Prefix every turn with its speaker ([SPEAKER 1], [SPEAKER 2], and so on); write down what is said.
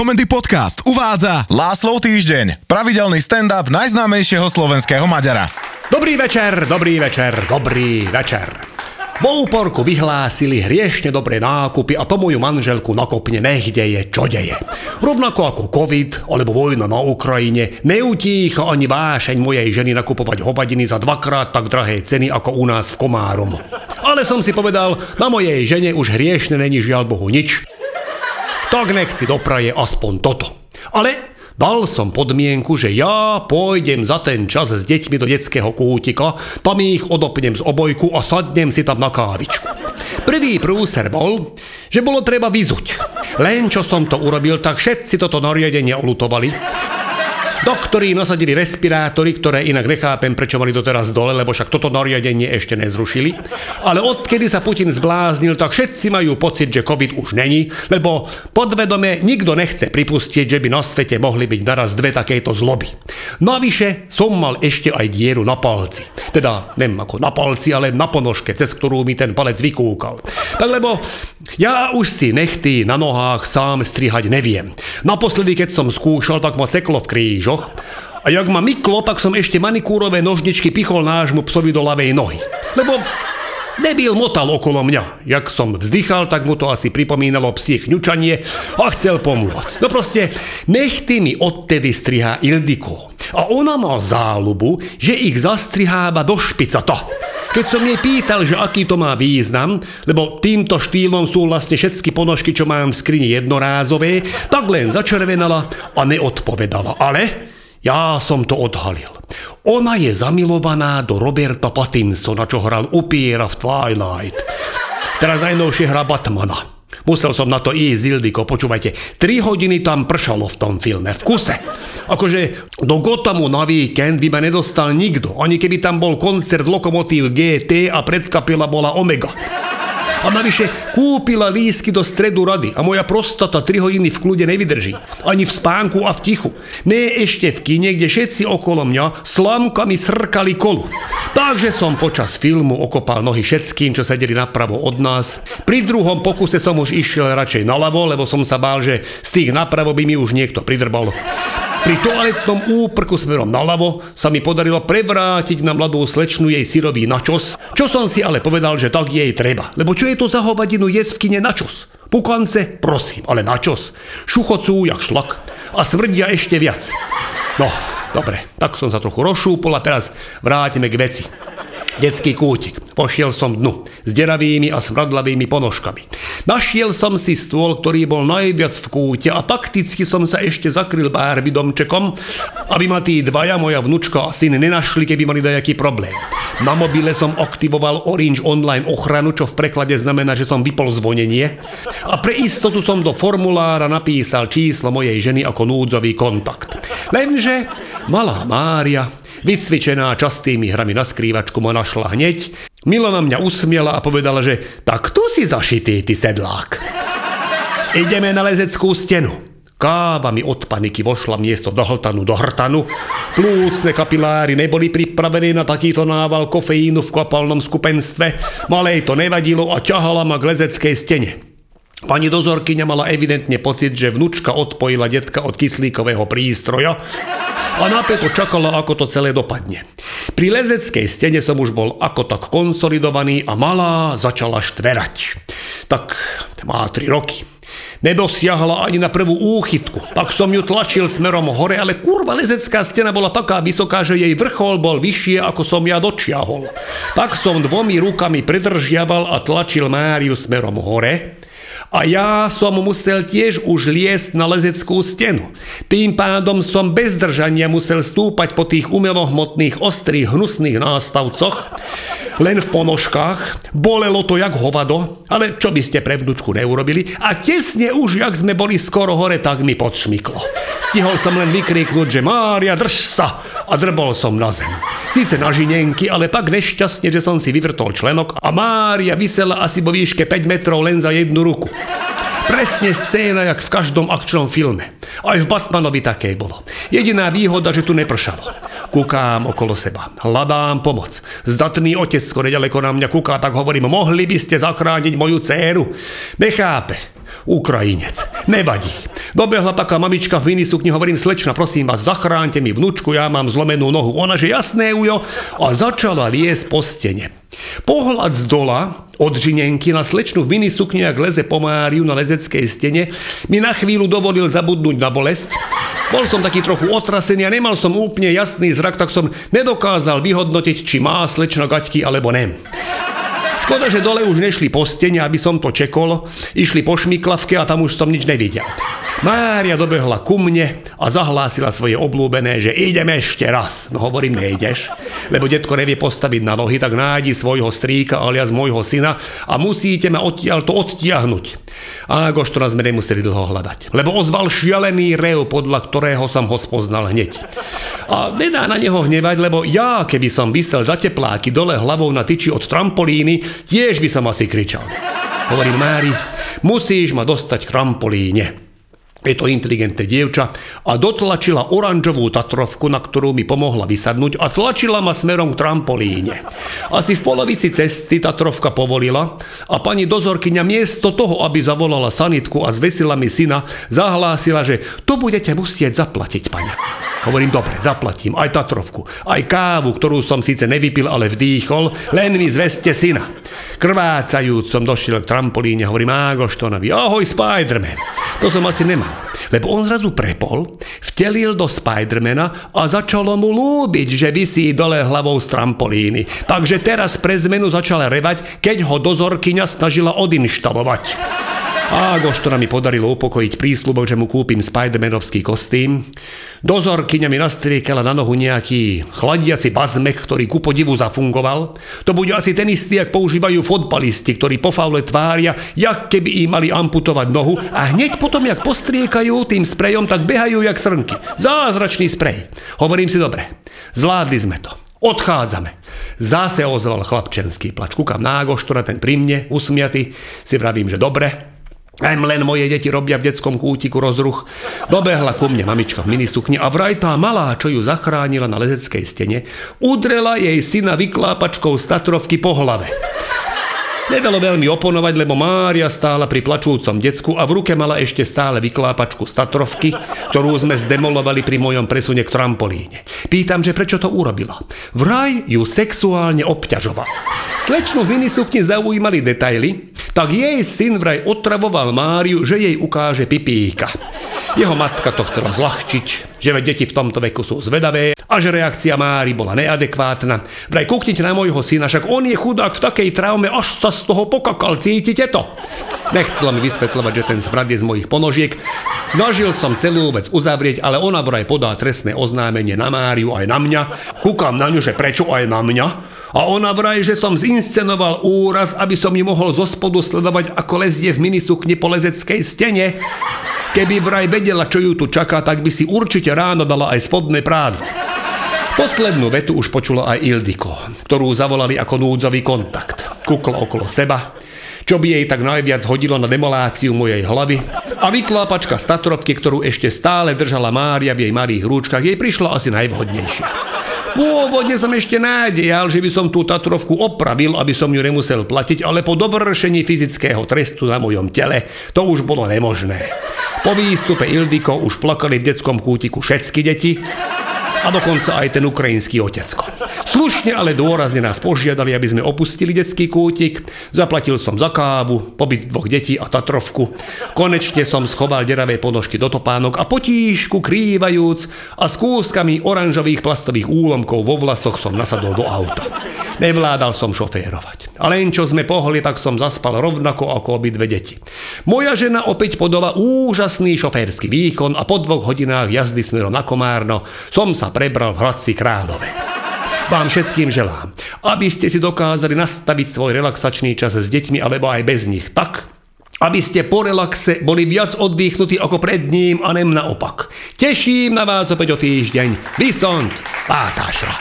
[SPEAKER 1] Komendy Podcast uvádza Láslov týždeň, pravidelný stand-up najznámejšieho slovenského Maďara.
[SPEAKER 2] Dobrý večer, dobrý večer, dobrý večer. Vo úporku vyhlásili hriešne dobré nákupy a to moju manželku nakopne nech deje, čo deje. Rovnako ako COVID alebo vojna na Ukrajine neutícha ani vášeň mojej ženy nakupovať hovadiny za dvakrát tak drahé ceny ako u nás v Komárom. Ale som si povedal, na mojej žene už hriešne není žiaľ Bohu nič. Tak nech si dopraje aspoň toto. Ale Dal som podmienku, že ja pôjdem za ten čas s deťmi do detského kútika, tam ich odopnem z obojku a sadnem si tam na kávičku. Prvý prúser bol, že bolo treba vyzuť. Len čo som to urobil, tak všetci toto nariadenie olutovali. Doktori nasadili respirátory, ktoré inak nechápem, prečo mali doteraz dole, lebo však toto nariadenie ešte nezrušili. Ale odkedy sa Putin zbláznil, tak všetci majú pocit, že COVID už není, lebo podvedome nikto nechce pripustiť, že by na svete mohli byť naraz dve takéto zloby. Navyše som mal ešte aj dieru na palci. Teda, neviem ako na palci, ale na ponožke, cez ktorú mi ten palec vykúkal. Tak lebo ja už si nechty na nohách sám strihať neviem. Naposledy, keď som skúšal, tak ma seklo v krížoch a jak ma myklo, tak som ešte manikúrové nožničky pichol nášmu psovi do ľavej nohy. Lebo Debil motal okolo mňa. Jak som vzdychal, tak mu to asi pripomínalo psie chňučanie a chcel pomôcť. No proste, nechty mi odtedy strihá Ildiko. A ona má záľubu, že ich zastriháva do špicata. Keď som jej pýtal, že aký to má význam, lebo týmto štýlom sú vlastne všetky ponožky, čo mám v skrini jednorázové, tak len začervenala a neodpovedala. Ale ja som to odhalil. Ona je zamilovaná do Roberta Pattinsona, čo hral upiera v Twilight. Teraz najnovšie hra Batmana. Musel som na to ísť, Ildiko, počúvajte. 3 hodiny tam pršalo v tom filme, v kuse. Akože do Gothamu na víkend by ma nedostal nikto, ani keby tam bol koncert Lokomotív GT a predkapila bola Omega. A navyše kúpila lísky do stredu rady a moja prostata 3 hodiny v kľude nevydrží. Ani v spánku a v tichu. Ne ešte v kine, kde všetci okolo mňa slamkami srkali kolu. Takže som počas filmu okopal nohy všetkým, čo sedeli napravo od nás. Pri druhom pokuse som už išiel radšej naľavo, lebo som sa bál, že z tých napravo by mi už niekto pridrbal. Pri toaletnom úprku smerom naľavo sa mi podarilo prevrátiť na mladú slečnu jej syrový načos, čo som si ale povedal, že tak jej treba. Lebo čo je to za hovadinu jesť v kine načos? Pukance, prosím, ale načos. Šuchocú jak šlak a svrdia ešte viac. No, dobre, tak som sa trochu rozšúpol a teraz vrátime k veci. Detský kútik. Pošiel som dnu s deravými a smradlavými ponožkami. Našiel som si stôl, ktorý bol najviac v kúte a takticky som sa ešte zakryl bárby domčekom, aby ma tí dvaja, moja vnúčka a syn, nenašli, keby mali dajaký problém. Na mobile som aktivoval Orange Online ochranu, čo v preklade znamená, že som vypol zvonenie. A pre istotu som do formulára napísal číslo mojej ženy ako núdzový kontakt. Lenže malá Mária Vycvičená častými hrami na skrývačku ma našla hneď, Milo na mňa usmiela a povedala, že tak tu si zašitý, ty sedlák. Ideme na lezeckú stenu. Káva mi od paniky vošla miesto do hltanu do hrtanu. Plúcne kapiláry neboli pripravené na takýto nával kofeínu v kopalnom skupenstve. Malej to nevadilo a ťahala ma k lezeckej stene. Pani dozorkyňa mala evidentne pocit, že vnúčka odpojila detka od kyslíkového prístroja a napäto čakala, ako to celé dopadne. Pri lezeckej stene som už bol ako tak konsolidovaný a malá začala štverať. Tak má 3 roky. Nedosiahla ani na prvú úchytku. Tak som ju tlačil smerom hore, ale kurva lezecká stena bola taká vysoká, že jej vrchol bol vyššie, ako som ja dočiahol. Tak som dvomi rukami pridržiaval a tlačil Máriu smerom hore a ja som musel tiež už liesť na lezeckú stenu. Tým pádom som bez držania musel stúpať po tých umelohmotných ostrých hnusných nástavcoch, len v ponožkách. Bolelo to jak hovado, ale čo by ste pre vnúčku neurobili. A tesne už, jak sme boli skoro hore, tak mi podšmyklo. Stihol som len vykríknuť, že Mária, drž sa! A drbol som na zem. Síce na žinenky, ale tak nešťastne, že som si vyvrtol členok a Mária vysela asi vo výške 5 metrov len za jednu ruku. Presne scéna, jak v každom akčnom filme. Aj v Batmanovi také bolo. Jediná výhoda, že tu nepršalo. Kúkám okolo seba. Hľadám pomoc. Zdatný otec skoro ďaleko na mňa kúká, tak hovorím, mohli by ste zachrániť moju dceru. Nechápe. Ukrajinec. Nevadí. Dobehla taká mamička v minisukni, hovorím, slečna, prosím vás, zachránte mi vnúčku, ja mám zlomenú nohu. Ona, že jasné, ujo, a začala liesť po stene. Pohľad z dola od žinenky na slečnu v minisukni, ak leze po Máriu na lezeckej stene, mi na chvíľu dovolil zabudnúť na bolesť. Bol som taký trochu otrasený a nemal som úplne jasný zrak, tak som nedokázal vyhodnotiť, či má slečna gaťky alebo ne. Škoda, že dole už nešli po stene, aby som to čekol. Išli po šmiklavke a tam už som nič nevidel. Mária dobehla ku mne a zahlásila svoje oblúbené, že ideme ešte raz. No hovorím, nejdeš, lebo detko nevie postaviť na nohy, tak nájdi svojho strýka alias môjho syna a musíte ma odtiaľ to odtiahnuť. A to nás sme nemuseli dlho hľadať, lebo ozval šialený rev, podľa ktorého som ho spoznal hneď. A nedá na neho hnevať, lebo ja, keby som vysel za tepláky dole hlavou na tyči od trampolíny, tiež by som asi kričal. Hovorím Mári, musíš ma dostať k trampolíne. Je to inteligentné dievča a dotlačila oranžovú Tatrovku, na ktorú mi pomohla vysadnúť a tlačila ma smerom k trampolíne. Asi v polovici cesty Tatrovka povolila a pani dozorkyňa miesto toho, aby zavolala sanitku a zvesila mi syna, zahlásila, že to budete musieť zaplatiť, pani. Hovorím, dobre, zaplatím aj Tatrovku, aj kávu, ktorú som síce nevypil, ale vdýchol, len mi zveste syna. Krvácajúc som došiel k trampolíne, hovorím Ágoštonovi, ahoj Spiderman. To som asi nemal, lebo on zrazu prepol, vtelil do Spidermana a začalo mu lúbiť, že vysí dole hlavou z trampolíny. Takže teraz pre zmenu začal revať, keď ho dozorkyňa snažila odinštalovať. A Goštora mi podarilo upokojiť prísľubom, že mu kúpim Spidermanovský kostým. Dozorkyňa mi nastriekala na nohu nejaký chladiaci bazmech, ktorý ku podivu zafungoval. To bude asi ten istý, ak používajú fotbalisti, ktorí po faule tvária, jak keby im mali amputovať nohu a hneď potom, jak postriekajú tým sprejom, tak behajú jak srnky. Zázračný sprej. Hovorím si dobre, zvládli sme to. Odchádzame. Zase ozval chlapčenský plač. Kúkam na Agoštora, ten pri mne, usmiatý. Si vravím, že dobre, aj len moje deti robia v detskom kútiku rozruch. Dobehla ku mne mamička v minisukni a vraj tá malá, čo ju zachránila na lezeckej stene, udrela jej syna vyklápačkou statrovky po hlave. Nedalo veľmi oponovať, lebo Mária stála pri plačúcom decku a v ruke mala ešte stále vyklápačku statrovky, ktorú sme zdemolovali pri mojom presune k trampolíne. Pýtam, že prečo to urobila. Vraj ju sexuálne obťažoval. Slečnu v minisukni zaujímali detaily, tak jej syn vraj otravoval Máriu, že jej ukáže pipíka. Jeho matka to chcela zľahčiť, že veď deti v tomto veku sú zvedavé a že reakcia Mári bola neadekvátna. Vraj kúknite na môjho syna, však on je chudák v takej traume, až sa z toho pokakal, cítite to? Nechcela mi vysvetľovať, že ten smrad je z mojich ponožiek. Snažil som celú vec uzavrieť, ale ona vraj podá trestné oznámenie na Máriu aj na mňa. Kúkam na ňu, že prečo aj na mňa. A ona vraj, že som zinscenoval úraz, aby som ju mohol zo spodu sledovať, ako lezie v minisukni po lezeckej stene. Keby vraj vedela, čo ju tu čaká, tak by si určite ráno dala aj spodné prádlo. Poslednú vetu už počula aj Ildiko, ktorú zavolali ako núdzový kontakt. Kukla okolo seba, čo by jej tak najviac hodilo na demoláciu mojej hlavy a vyklápačka statrovky, ktorú ešte stále držala Mária v jej malých rúčkach, jej prišla asi najvhodnejšia. Pôvodne som ešte nádejal, že by som tú Tatrovku opravil, aby som ju nemusel platiť, ale po dovršení fyzického trestu na mojom tele to už bolo nemožné. Po výstupe Ildiko už plakali v detskom kútiku všetky deti a dokonca aj ten ukrajinský otecko. Slušne, ale dôrazne nás požiadali, aby sme opustili detský kútik. Zaplatil som za kávu, pobyt dvoch detí a Tatrovku. Konečne som schoval deravé ponožky do topánok a potíšku krývajúc a s kúskami oranžových plastových úlomkov vo vlasoch som nasadol do auta. Nevládal som šoférovať. A len čo sme pohli, tak som zaspal rovnako ako obidve deti. Moja žena opäť podala úžasný šoférsky výkon a po dvoch hodinách jazdy smerom na Komárno som sa prebral v Hradci Králové. Vám všetkým želám, aby ste si dokázali nastaviť svoj relaxačný čas s deťmi alebo aj bez nich tak, aby ste po relaxe boli viac oddychnutí ako pred ním a nem naopak. Teším na vás opäť o týždeň. Vysont, Pátašra.